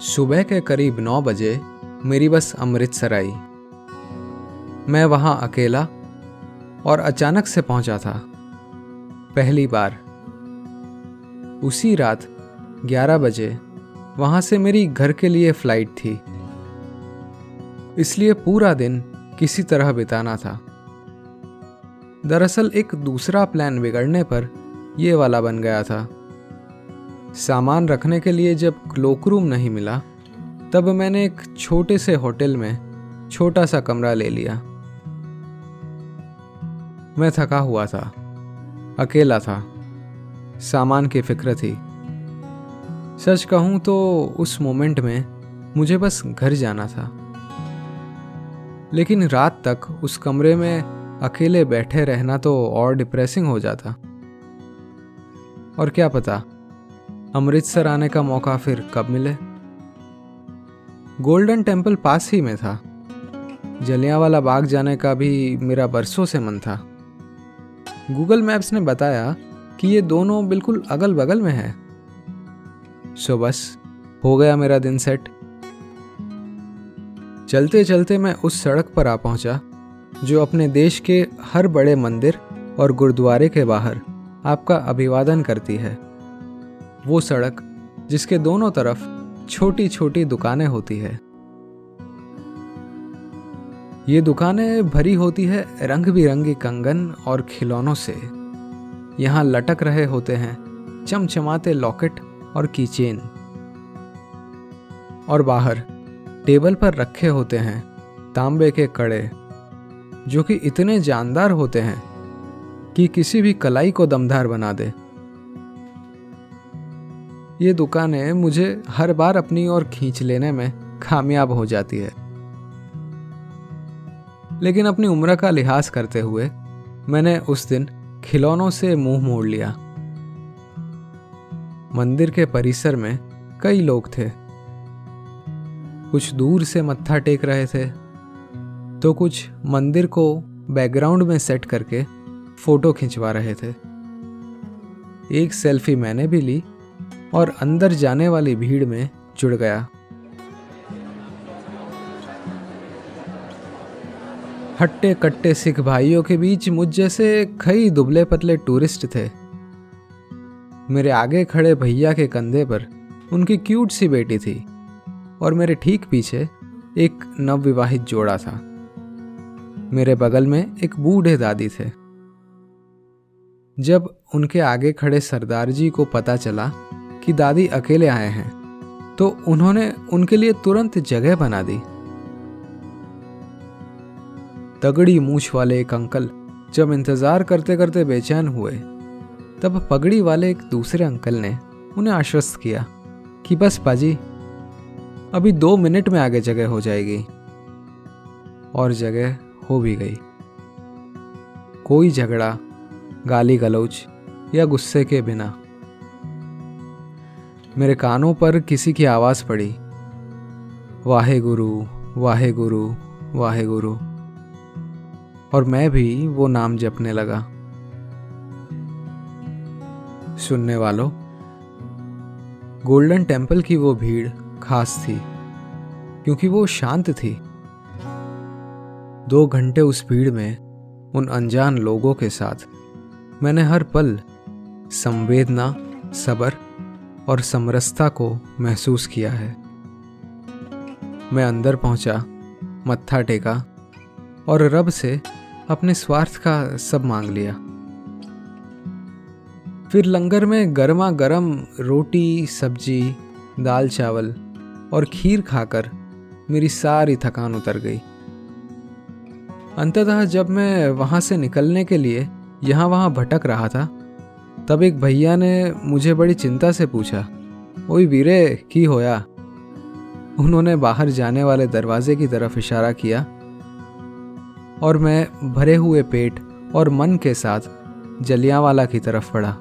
सुबह के करीब नौ बजे मेरी बस अमृतसर आई। मैं वहाँ अकेला और अचानक से पहुँचा था। पहली बार। उसी रात 11 बजे वहाँ से मेरी घर के लिए फ़्लाइट थी। इसलिए पूरा दिन किसी तरह बिताना था। दरअसल एक दूसरा प्लान बिगड़ने पर यह वाला बन गया था। सामान रखने के लिए जब क्लोक रूम नहीं मिला, तब मैंने एक छोटे से होटल में छोटा सा कमरा ले लिया। मैं थका हुआ था, अकेला था, सामान की फ़िक्र थी। सच कहूँ तो उस मोमेंट में मुझे बस घर जाना था। लेकिन रात तक उस कमरे में अकेले बैठे रहना तो और डिप्रेसिंग हो जाता। और क्या पता अमृतसर आने का मौका फिर कब मिले? गोल्डन टेंपल पास ही में था। जलियांवाला बाग जाने का भी मेरा बरसों से मन था। गूगल मैप्स ने बताया कि ये दोनों बिल्कुल अगल बगल में है। सो बस, हो गया मेरा दिन सेट। चलते चलते मैं उस सड़क पर आ पहुँचा, जो अपने देश के हर बड़े मंदिर और गुरुद्वारे के बाहर आपका अभिवादन करती है। वो सड़क जिसके दोनों तरफ़ छोटी छोटी दुकानें होती है। ये दुकानें भरी होती है रंग बिरंगी कंगन और खिलौनों से। यहाँ लटक रहे होते हैं चमचमाते लॉकेट और कीचेन। और बाहर टेबल पर रखे होते हैं तांबे के कड़े, जो कि इतने जानदार होते हैं कि किसी भी कलाई को दमदार बना दे। ये दुकानें मुझे हर बार अपनी ओर खींच लेने में कामयाब हो जाती है। लेकिन अपनी उम्र का लिहाज करते हुए मैंने उस दिन खिलौनों से मुँह मोड़ लिया। मंदिर के परिसर में कई लोग थे। कुछ दूर से मत्था टेक रहे थे। तो कुछ मंदिर को बैकग्राउंड में सेट करके फ़ोटो खिंचवा रहे थे। एक सेल्फी मैंने भी ली और अंदर जाने वाली भीड़ में जुड़ गया। हट्टे कट्टे सिख भाइयों के बीच मुझ जैसे कई दुबले पतले टूरिस्ट थे। मेरे आगे खड़े भैया के कंधे पर उनकी क्यूट सी बेटी थी और मेरे ठीक पीछे एक नवविवाहित जोड़ा था। मेरे बगल में एक बूढ़े दादी थे। जब उनके आगे खड़े सरदार जी को पता चला कि दादी अकेले आए हैं तो उन्होंने उनके लिए तुरंत जगह बना दी। तगड़ी मूछ वाले एक अंकल जब इंतज़ार करते करते बेचैन हुए, तब पगड़ी वाले एक दूसरे अंकल ने उन्हें आश्वस्त किया कि बस पाजी, अभी दो मिनट में आगे जगह हो जाएगी। और जगह हो भी गई। कोई झगड़ा, गाली गलौज या गुस्से के बिना। मेरे कानों पर किसी की आवाज़ पड़ी। वाहे गुरु वाहे गुरु वाहे गुरु और मैं भी वो नाम जपने लगा। सुनने वालों, गोल्डन टेंपल की वो भीड़ खास थी, क्योंकि वो शांत थी। दो घंटे उस भीड़ में, उन अनजान लोगों के साथ, मैंने हर पल संवेदना, सबर और समरसता को महसूस किया है। मैं अंदर पहुँचा, मत्था टेका और रब से अपने स्वार्थ का सब मांग लिया। फिर लंगर में गर्मा गर्म रोटी, सब्ज़ी दाल चावल और खीर खाकर मेरी सारी थकान उतर गई। अंततः जब मैं वहाँ से निकलने के लिए यहाँ वहाँ भटक रहा था तब एक भैया ने मुझे बड़ी चिंता से पूछा, ओई वीरे, की होया? उन्होंने बाहर जाने वाले दरवाजे की तरफ़ इशारा किया, और मैं भरे हुए पेट और मन के साथ जलियावाला की तरफ़ पड़ा